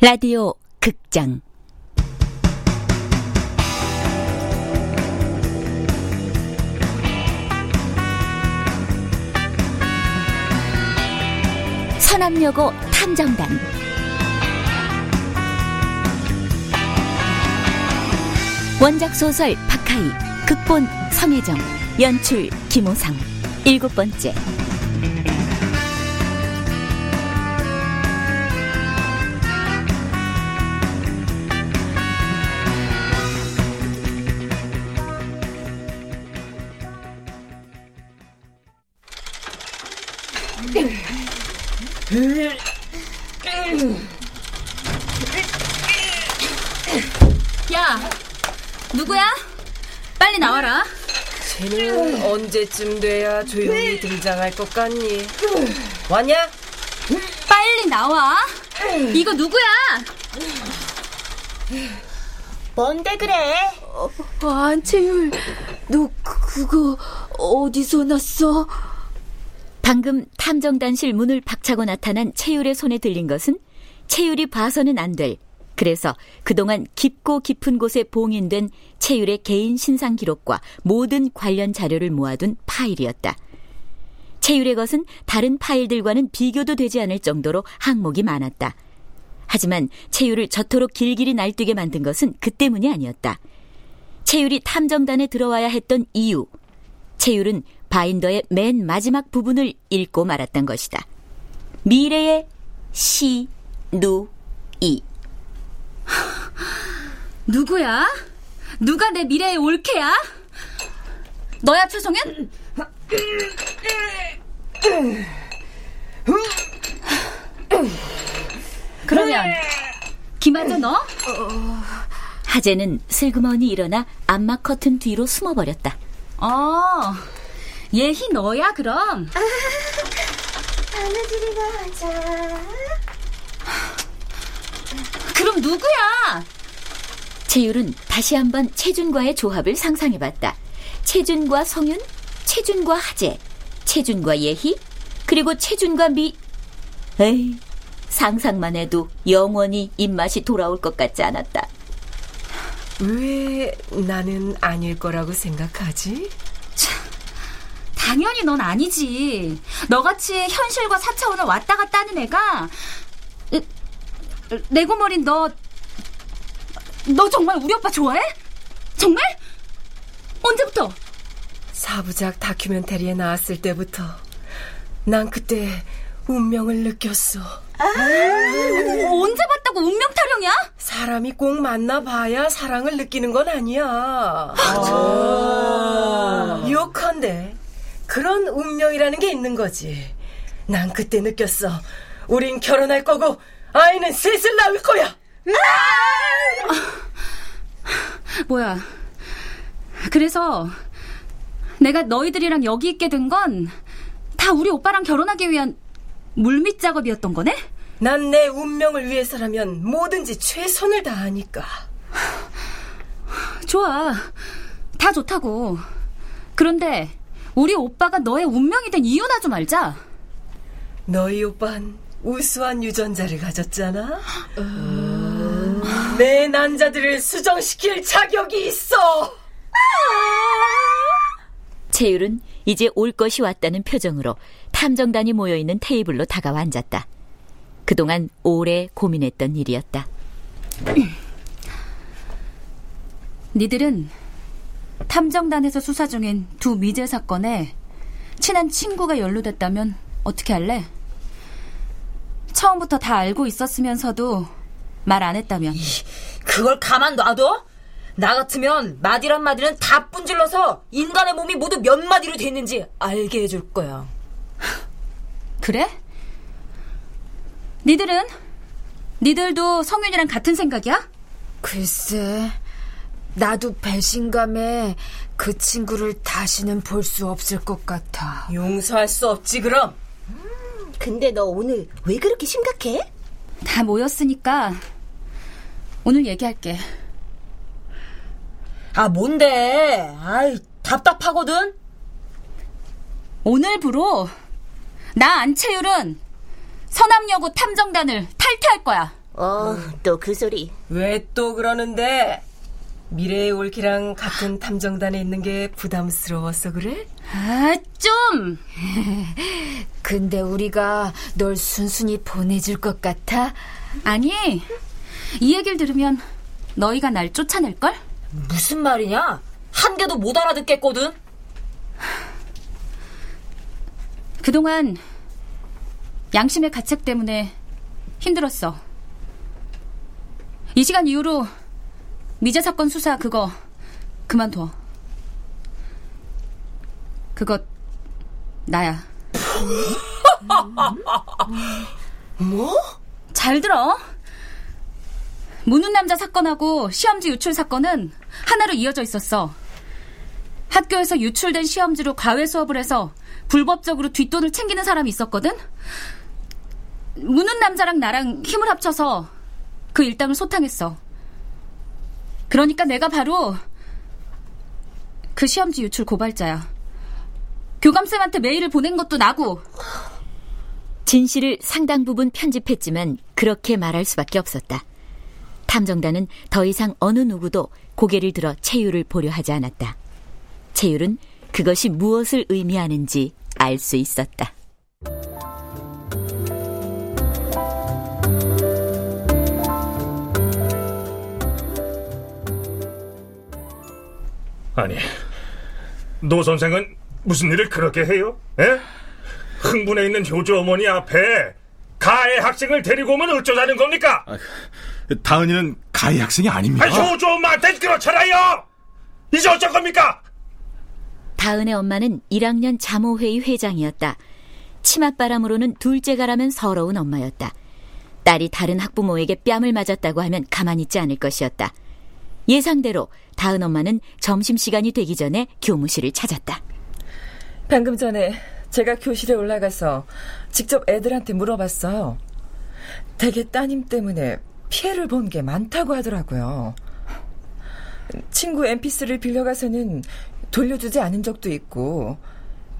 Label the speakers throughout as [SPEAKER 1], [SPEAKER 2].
[SPEAKER 1] 라디오 극장. 서남여고 탐정단. 원작 소설 박하이 극본 성혜정 연출 김호상. 일곱 번째
[SPEAKER 2] 언제쯤 돼야 조용히 등장할 것 같니? 왔냐?
[SPEAKER 3] 빨리 나와. 이거 누구야?
[SPEAKER 4] 뭔데 그래?
[SPEAKER 5] 어, 안채율, 너 그거 어디서 났어?
[SPEAKER 1] 방금 탐정단실 문을 박차고 나타난 채율의 손에 들린 것은 채율이 봐서는 안 될, 그래서 그동안 깊고 깊은 곳에 봉인된 채율의 개인 신상 기록과 모든 관련 자료를 모아둔 파일이었다. 채율의 것은 다른 파일들과는 비교도 되지 않을 정도로 항목이 많았다. 하지만 채율을 저토록 길길이 날뛰게 만든 것은 그 때문이 아니었다. 채율이 탐정단에 들어와야 했던 이유. 채율은 바인더의 맨 마지막 부분을 읽고 말았던 것이다. 미래의 시, 누, 이.
[SPEAKER 3] 누구야? 누가 내 미래의 올케야? 너야 최성현? 그러면 김하재 너?
[SPEAKER 1] 하재는 슬그머니 일어나 안마 커튼 뒤로 숨어버렸다.
[SPEAKER 3] 어, 예희 너야 그럼?
[SPEAKER 4] 하늘들이 가자.
[SPEAKER 3] 그럼 누구야?
[SPEAKER 1] 채율은 다시 한번 채준과의 조합을 상상해봤다. 채준과 성윤, 채준과 하재, 채준과 예희, 그리고 채준과 미... 에이, 상상만 해도 영원히 입맛이 돌아올 것 같지 않았다.
[SPEAKER 2] 왜 나는 아닐 거라고 생각하지?
[SPEAKER 3] 당연히 넌 아니지. 너같이 현실과 사차원을 왔다 갔다 하는 애가 으, 레고머린 너, 너 정말 우리 오빠 좋아해? 정말? 언제부터?
[SPEAKER 2] 사부작 다큐멘터리에 나왔을 때부터 난 그때 운명을 느꼈어.
[SPEAKER 3] 언제 봤다고 운명 타령이야?
[SPEAKER 2] 사람이 꼭 만나봐야 사랑을 느끼는 건 아니야. 아, 유혹한데 그런 운명이라는 게 있는 거지. 난 그때 느꼈어. 우린 결혼할 거고 아이는 셋을 낳을 거야.
[SPEAKER 3] 뭐야. 그래서 내가 너희들이랑 여기 있게 된 건 다 우리 오빠랑 결혼하기 위한 물밑 작업이었던 거네?
[SPEAKER 2] 난 내 운명을 위해서라면 뭐든지 최선을 다하니까.
[SPEAKER 3] 좋아. 다 좋다고. 그런데 우리 오빠가 너의 운명이 된 이유나 좀 알자.
[SPEAKER 2] 너희 오빤 우수한 유전자를 가졌잖아. 내 난자들을 수정시킬 자격이 있어.
[SPEAKER 1] 채율은 이제 올 것이 왔다는 표정으로 탐정단이 모여있는 테이블로 다가와 앉았다. 그동안 오래 고민했던 일이었다.
[SPEAKER 3] 니들은 탐정단에서 수사 중인 두 미제 사건에 친한 친구가 연루됐다면 어떻게 할래? 처음부터 다 알고 있었으면서도 말 안 했다면
[SPEAKER 5] 그걸 가만 놔둬? 나 같으면 마디란 마디는 다 분질러서 인간의 몸이 모두 몇 마디로 됐는지 알게 해줄 거야.
[SPEAKER 3] 그래? 니들은? 니들도 성윤이랑 같은 생각이야?
[SPEAKER 6] 글쎄, 나도 배신감에 그 친구를 다시는 볼 수 없을 것 같아.
[SPEAKER 2] 용서할 수 없지 그럼.
[SPEAKER 4] 근데 너 오늘 왜 그렇게 심각해?
[SPEAKER 3] 다 모였으니까 오늘 얘기할게.
[SPEAKER 5] 아, 뭔데? 아이, 답답하거든.
[SPEAKER 3] 오늘부로 나 안채율은 서남여고 탐정단을 탈퇴할 거야.
[SPEAKER 4] 어, 또그 소리.
[SPEAKER 2] 왜 또 그러는데? 미래의 올키랑 같은 탐정단에 있는 게 부담스러워서 그래?
[SPEAKER 3] 아, 좀.
[SPEAKER 6] 근데 우리가 널 순순히 보내줄 것 같아?
[SPEAKER 3] 아니, 이 얘기를 들으면 너희가 날 쫓아낼걸?
[SPEAKER 5] 무슨 말이냐? 한 개도 못 알아듣겠거든.
[SPEAKER 3] 그동안 양심의 가책 때문에 힘들었어. 이 시간 이후로 미제 사건 수사 그거 그만둬. 그거 나야.
[SPEAKER 2] 뭐?
[SPEAKER 3] 잘 들어. 무는 남자 사건하고 시험지 유출 사건은 하나로 이어져 있었어. 학교에서 유출된 시험지로 과외 수업을 해서 불법적으로 뒷돈을 챙기는 사람이 있었거든? 무는 남자랑 나랑 힘을 합쳐서 그 일당을 소탕했어. 그러니까 내가 바로 그 시험지 유출 고발자야. 교감쌤한테 메일을 보낸 것도 나고.
[SPEAKER 1] 진실을 상당 부분 편집했지만 그렇게 말할 수밖에 없었다. 탐정단은 더 이상 어느 누구도 고개를 들어 채유를 보려 하지 않았다. 채율은 그것이 무엇을 의미하는지 알 수 있었다.
[SPEAKER 7] 아니, 노 선생은 무슨 일을 그렇게 해요? 에? 흥분해 있는 효주 어머니 앞에 가해 학생을 데리고 오면 어쩌자는 겁니까?
[SPEAKER 8] 아, 다은이는 가해 학생이 아닙니다.
[SPEAKER 7] 아, 효주 엄마한테 그렇잖아요! 이제 어쩔 겁니까?
[SPEAKER 1] 다은의 엄마는 1학년 자모회의 회장이었다. 치맛바람으로는 둘째가라면 서러운 엄마였다. 딸이 다른 학부모에게 뺨을 맞았다고 하면 가만히 있지 않을 것이었다. 예상대로 다은 엄마는 점심시간이 되기 전에 교무실을 찾았다.
[SPEAKER 9] 방금 전에 제가 교실에 올라가서 직접 애들한테 물어봤어요. 대개 따님 때문에 피해를 본 게 많다고 하더라고요. 친구 mp3를 빌려가서는 돌려주지 않은 적도 있고,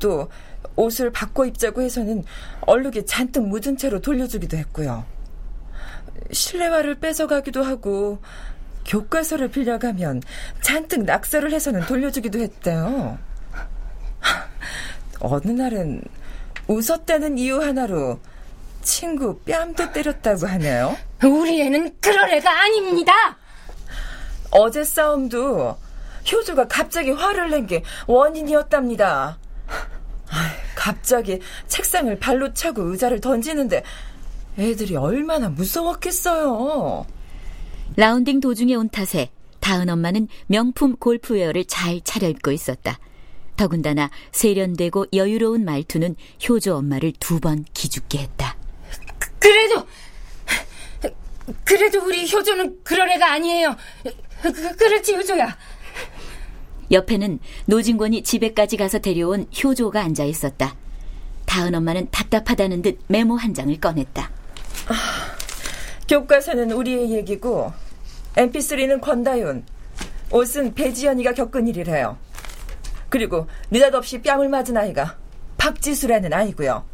[SPEAKER 9] 또 옷을 바꿔 입자고 해서는 얼룩이 잔뜩 묻은 채로 돌려주기도 했고요. 실내화를 뺏어가기도 하고, 교과서를 빌려가면 잔뜩 낙서를 해서는 돌려주기도 했대요. 어느 날은 웃었다는 이유 하나로 친구 뺨도 때렸다고 하네요.
[SPEAKER 4] 우리 애는 그런 애가 아닙니다.
[SPEAKER 9] 어제 싸움도 효주가 갑자기 화를 낸 게 원인이었답니다. 갑자기 책상을 발로 차고 의자를 던지는데 애들이 얼마나 무서웠겠어요.
[SPEAKER 1] 라운딩 도중에 온 탓에 다은 엄마는 명품 골프웨어를 잘 차려입고 있었다. 더군다나 세련되고 여유로운 말투는 효조 엄마를 두 번 기죽게 했다.
[SPEAKER 4] 그래도 그래도 우리 효조는 그런 애가 아니에요. 그, 그렇지 효조야.
[SPEAKER 1] 옆에는 노진권이 집에까지 가서 데려온 효조가 앉아 있었다. 다은 엄마는 답답하다는 듯 메모 한 장을 꺼냈다.
[SPEAKER 9] 아, 교과서는 우리의 얘기고 mp3는 권다윤, 옷은 배지연이가 겪은 일이래요. 그리고 느닷없이 뺨을 맞은 아이가 박지수라는 아이고요.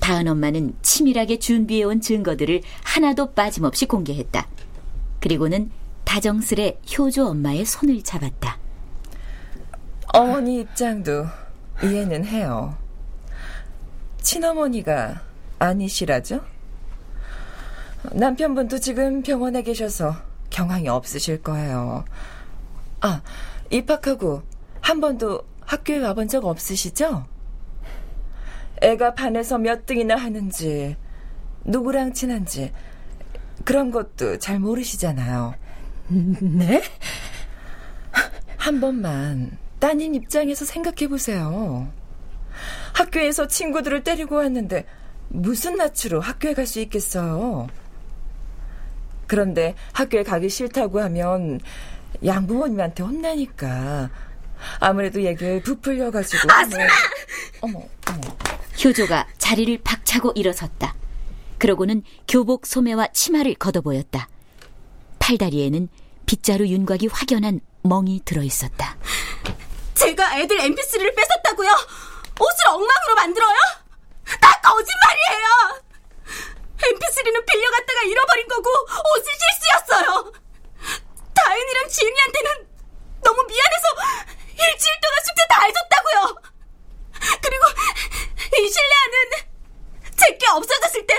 [SPEAKER 1] 다은 엄마는 치밀하게 준비해온 증거들을 하나도 빠짐없이 공개했다. 그리고는 다정스레 효조 엄마의 손을 잡았다.
[SPEAKER 9] 어머니 입장도 이해는 해요. 친어머니가 아니시라죠? 남편분도 지금 병원에 계셔서 경황이 없으실 거예요. 아, 입학하고 한 번도 학교에 와본 적 없으시죠? 애가 반에서 몇 등이나 하는지, 누구랑 친한지, 그런 것도 잘 모르시잖아요.
[SPEAKER 4] 네?
[SPEAKER 9] 한 번만 따님 입장에서 생각해 보세요. 학교에서 친구들을 때리고 왔는데 무슨 낯으로 학교에 갈 수 있겠어요? 그런데 학교에 가기 싫다고 하면 양부모님한테 혼나니까 아무래도 얘기를 부풀려가지고
[SPEAKER 4] 아, 어머,
[SPEAKER 9] 어머 어머
[SPEAKER 1] 효조가 자리를 박차고 일어섰다. 그러고는 교복 소매와 치마를 걷어보였다. 팔다리에는 빗자루 윤곽이 확연한 멍이 들어있었다.
[SPEAKER 3] 제가 애들 mp3를 뺏었다고요? 옷을 엉망으로 만들어요? 다 거짓말이에요! mp3는 빌려갔다가 잃어버린 거고 옷은 실수였어요. 다은이랑 지은이한테는 너무 미안해서 일주일 동안 숙제 다 해줬다고요. 그리고 이 실내화는 제게 없어졌을 때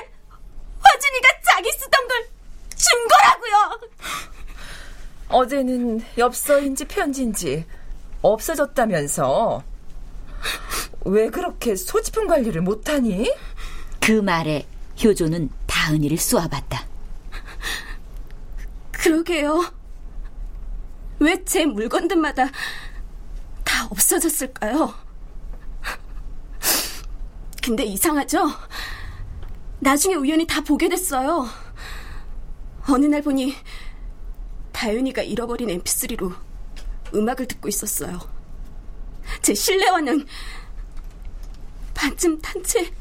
[SPEAKER 3] 화준이가 자기 쓰던 걸 준 거라고요.
[SPEAKER 9] 어제는 엽서인지 편지인지 없어졌다면서 왜 그렇게 소지품 관리를 못하니?
[SPEAKER 1] 그 말에 효조는 다은이를 쏘아봤다.
[SPEAKER 3] 그러게요. 왜 제 물건들마다 다 없어졌을까요? 근데 이상하죠? 나중에 우연히 다 보게 됐어요. 어느 날 보니 다윤이가 잃어버린 mp3로 음악을 듣고 있었어요. 제 실내화는 반쯤 탄 채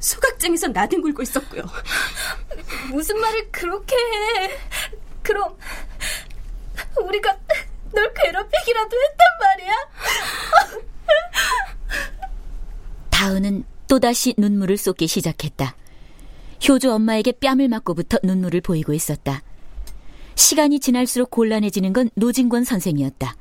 [SPEAKER 3] 소각장에서 나뒹굴고 있었고요.
[SPEAKER 4] 무슨 말을 그렇게 해? 그럼 우리가 널 괴롭히기라도 했단 말이야?
[SPEAKER 1] 다은은 또다시 눈물을 쏟기 시작했다. 효조 엄마에게 뺨을 맞고부터 눈물을 보이고 있었다. 시간이 지날수록 곤란해지는 건 노진권 선생이었다.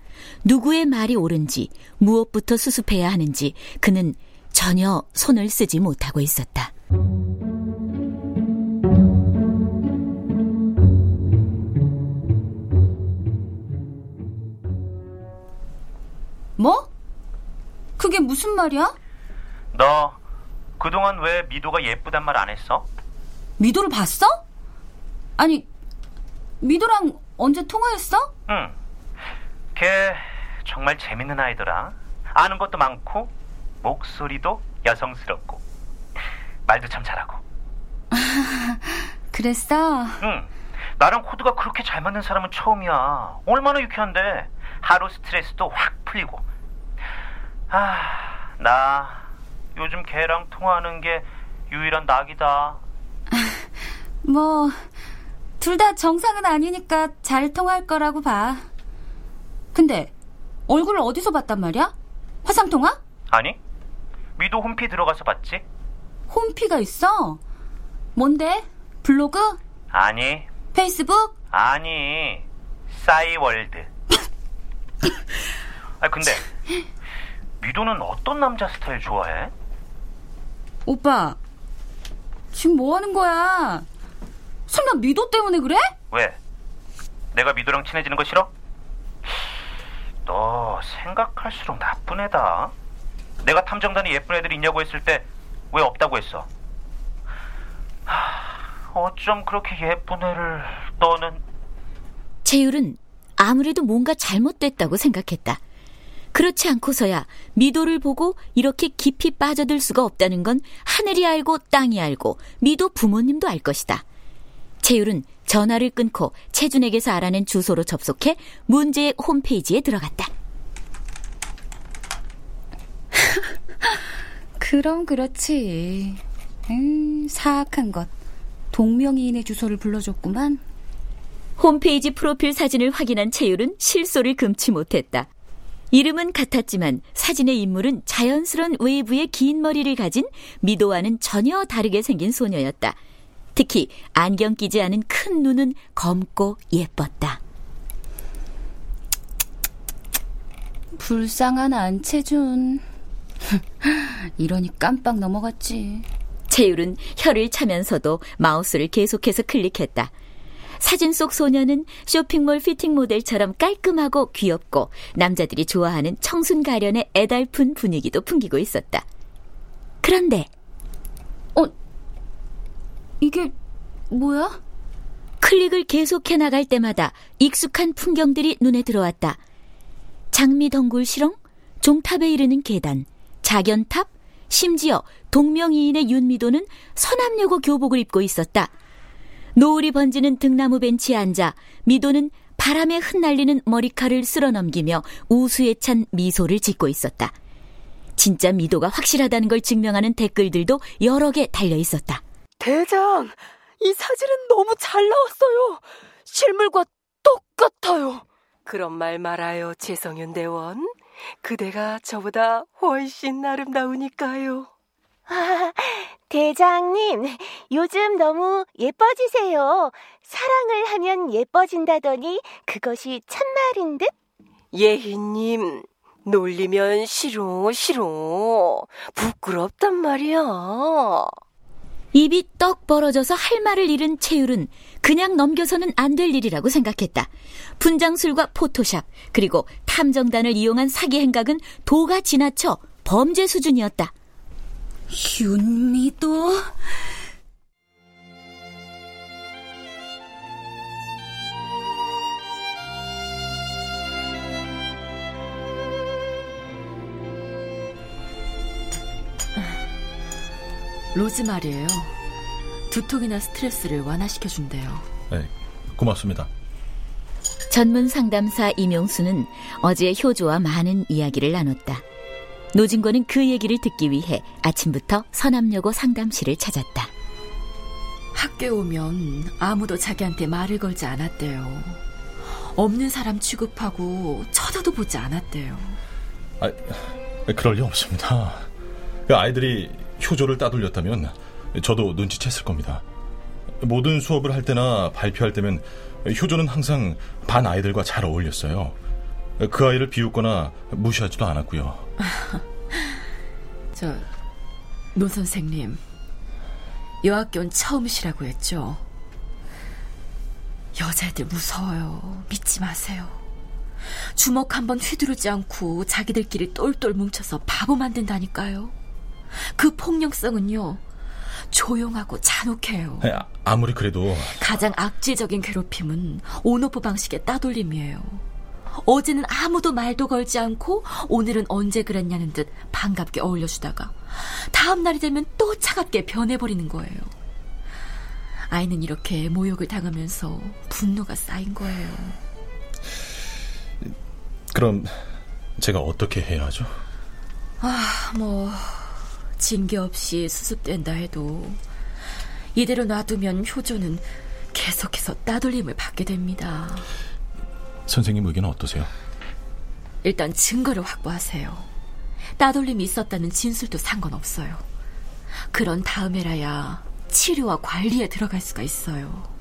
[SPEAKER 1] 누구의 말이 옳은지, 무엇부터 수습해야 하는지 그는 전혀 손을 쓰지 못하고 있었다.
[SPEAKER 3] 뭐? 그게 무슨 말이야?
[SPEAKER 10] 너 그동안 왜 미도가 예쁘단 말 안 했어?
[SPEAKER 3] 미도를 봤어? 아니, 미도랑 언제 통화했어?
[SPEAKER 10] 응. 걔 정말 재밌는 아이더라. 아는 것도 많고 목소리도 여성스럽고 말도 참 잘하고.
[SPEAKER 3] 그랬어?
[SPEAKER 10] 응. 나랑 코드가 그렇게 잘 맞는 사람은 처음이야. 얼마나 유쾌한데. 하루 스트레스도 확 풀리고. 아, 나 요즘 걔랑 통화하는 게 유일한 낙이다.
[SPEAKER 3] 뭐, 둘 다 정상은 아니니까 잘 통할 거라고 봐. 근데, 얼굴을 어디서 봤단 말이야? 화상통화?
[SPEAKER 10] 아니? 미도 홈피 들어가서 봤지?
[SPEAKER 3] 홈피가 있어? 뭔데? 블로그?
[SPEAKER 10] 아니,
[SPEAKER 3] 페이스북?
[SPEAKER 10] 아니. 싸이월드. 아 근데 미도는 어떤 남자 스타일 좋아해?
[SPEAKER 3] 오빠, 지금 뭐 하는 거야? 설마 미도 때문에 그래?
[SPEAKER 10] 왜? 내가 미도랑 친해지는 거 싫어? 너 생각할수록 나쁜 애다. 내가 탐정단에 예쁜 애들 있냐고 했을 때 왜 없다고 했어? 하, 어쩜 그렇게 예쁜 애를 너는
[SPEAKER 1] 채율은 아무래도 뭔가 잘못됐다고 생각했다. 그렇지 않고서야 미도를 보고 이렇게 깊이 빠져들 수가 없다는 건 하늘이 알고 땅이 알고 미도 부모님도 알 것이다. 채율은 전화를 끊고 채준에게서 알아낸 주소로 접속해 문제의 홈페이지에 들어갔다.
[SPEAKER 3] 그럼 그렇지. 음, 사악한 것. 동명이인의 주소를 불러줬구만.
[SPEAKER 1] 홈페이지 프로필 사진을 확인한 채율은 실소를 금치 못했다. 이름은 같았지만 사진의 인물은 자연스런 웨이브의 긴 머리를 가진 미도와는 전혀 다르게 생긴 소녀였다. 특히 안경 끼지 않은 큰 눈은 검고 예뻤다.
[SPEAKER 3] 불쌍한 안채준. 이러니 깜빡 넘어갔지.
[SPEAKER 1] 채율은 혀를 차면서도 마우스를 계속해서 클릭했다. 사진 속 소녀는 쇼핑몰 피팅 모델처럼 깔끔하고 귀엽고 남자들이 좋아하는 청순 가련의 애달픈 분위기도 풍기고 있었다. 그런데
[SPEAKER 3] 어, 이게 뭐야?
[SPEAKER 1] 클릭을 계속해 나갈 때마다 익숙한 풍경들이 눈에 들어왔다. 장미 덩굴 시렁, 종탑에 이르는 계단, 작연탑, 심지어 동명이인의 윤미도는 서남여고 교복을 입고 있었다. 노을이 번지는 등나무 벤치에 앉아 미도는 바람에 흩날리는 머리칼을 쓸어넘기며 우수에 찬 미소를 짓고 있었다. 진짜 미도가 확실하다는 걸 증명하는 댓글들도 여러 개 달려 있었다.
[SPEAKER 2] 대장, 이 사진은 너무 잘 나왔어요. 실물과 똑같아요. 그런 말 말아요, 재성윤 대원. 그대가 저보다 훨씬 아름다우니까요.
[SPEAKER 4] 아, 대장님, 요즘 너무 예뻐지세요. 사랑을 하면 예뻐진다더니 그것이 참말인 듯?
[SPEAKER 2] 예희님, 놀리면 싫어, 싫어. 부끄럽단 말이야.
[SPEAKER 1] 입이 떡 벌어져서 할 말을 잃은 채율은 그냥 넘겨서는 안 될 일이라고 생각했다. 분장술과 포토샵, 그리고 탐정단을 이용한 사기 행각은 도가 지나쳐 범죄 수준이었다.
[SPEAKER 3] 윤미도
[SPEAKER 11] 로즈마리예요. 두통이나 스트레스를 완화시켜준대요.
[SPEAKER 8] 네, 고맙습니다.
[SPEAKER 1] 전문 상담사 임용수는 어제 효조와 많은 이야기를 나눴다. 노진권은 그 얘기를 듣기 위해 아침부터 서남여고 상담실을 찾았다.
[SPEAKER 11] 학교에 오면 아무도 자기한테 말을 걸지 않았대요. 없는 사람 취급하고 쳐다도 보지 않았대요.
[SPEAKER 8] 아, 그럴 리 없습니다. 그 아이들이 효조를 따돌렸다면 저도 눈치챘을 겁니다. 모든 수업을 할 때나 발표할 때면 효조는 항상 반 아이들과 잘 어울렸어요. 그 아이를 비웃거나 무시하지도 않았고요.
[SPEAKER 11] 저, 노 선생님, 여학교는 처음이시라고 했죠? 여자애들 무서워요. 믿지 마세요. 주먹 한번 휘두르지 않고 자기들끼리 똘똘 뭉쳐서 바보 만든다니까요. 그 폭력성은요, 조용하고 잔혹해요.
[SPEAKER 8] 아, 아무리 그래도
[SPEAKER 11] 가장 악질적인 괴롭힘은 온오프 방식의 따돌림이에요. 어제는 아무도 말도 걸지 않고 오늘은 언제 그랬냐는 듯 반갑게 어울려주다가 다음 날이 되면 또 차갑게 변해버리는 거예요. 아이는 이렇게 모욕을 당하면서 분노가 쌓인 거예요.
[SPEAKER 8] 그럼 제가 어떻게 해야 하죠?
[SPEAKER 11] 아, 뭐 징계 없이 수습된다 해도 이대로 놔두면 효조는 계속해서 따돌림을 받게 됩니다.
[SPEAKER 8] 선생님 의견은 어떠세요?
[SPEAKER 11] 일단 증거를 확보하세요. 따돌림이 있었다는 진술도 상관없어요. 그런 다음에라야 치료와 관리에 들어갈 수가 있어요.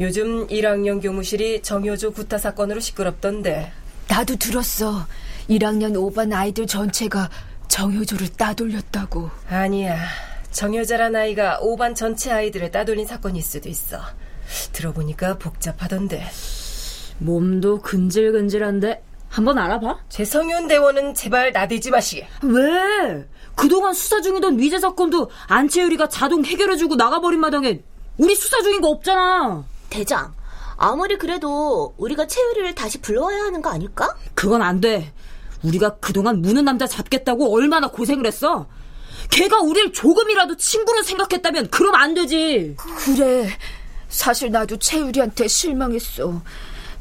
[SPEAKER 2] 요즘 1학년 교무실이 정효조 구타 사건으로 시끄럽던데.
[SPEAKER 6] 나도 들었어. 1학년 5반 아이들 전체가 정효조를 따돌렸다고.
[SPEAKER 2] 아니야. 정효자란 아이가 5반 전체 아이들을 따돌린 사건일 수도 있어. 들어보니까 복잡하던데.
[SPEAKER 3] 몸도 근질근질한데 한번 알아봐.
[SPEAKER 2] 최성윤 대원은 제발 나대지 마시게.
[SPEAKER 3] 왜? 그동안 수사 중이던 위제 사건도 안채율이가 자동 해결해주고 나가버린 마당에 우리 수사 중인 거 없잖아.
[SPEAKER 4] 대장, 아무리 그래도 우리가 채율이를 다시 불러와야 하는 거 아닐까?
[SPEAKER 3] 그건 안 돼. 우리가 그동안 무는 남자 잡겠다고 얼마나 고생을 했어. 걔가 우릴 조금이라도 친구로 생각했다면 그럼 안 되지.
[SPEAKER 6] 그래. 사실 나도 채율이한테 실망했어.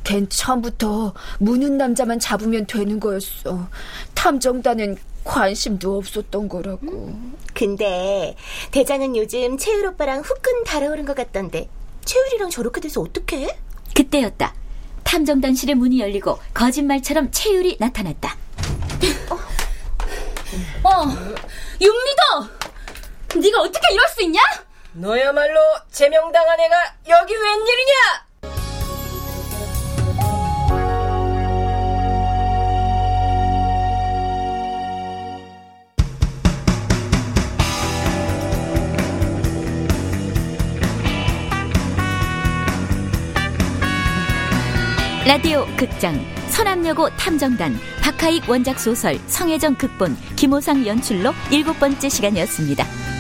[SPEAKER 6] 걘 처음부터 무는 남자만 잡으면 되는 거였어. 탐정단은 관심도 없었던 거라고.
[SPEAKER 4] 근데 대장은 요즘 채율 오빠랑 후끈 달아오른 것 같던데 채율이랑 저렇게 돼서 어떡해?
[SPEAKER 1] 그때였다. 탐정단실의 문이 열리고 거짓말처럼 채율이 나타났다.
[SPEAKER 3] 어, 윤미도! 네가 어떻게 이럴 수 있냐?
[SPEAKER 2] 너야말로 제명당한 애가 여기 웬일이냐?
[SPEAKER 1] 라디오 극장 서남여고 탐정단 박하익 원작 소설 성혜정 극본 김호상 연출로 일곱 번째 시간이었습니다.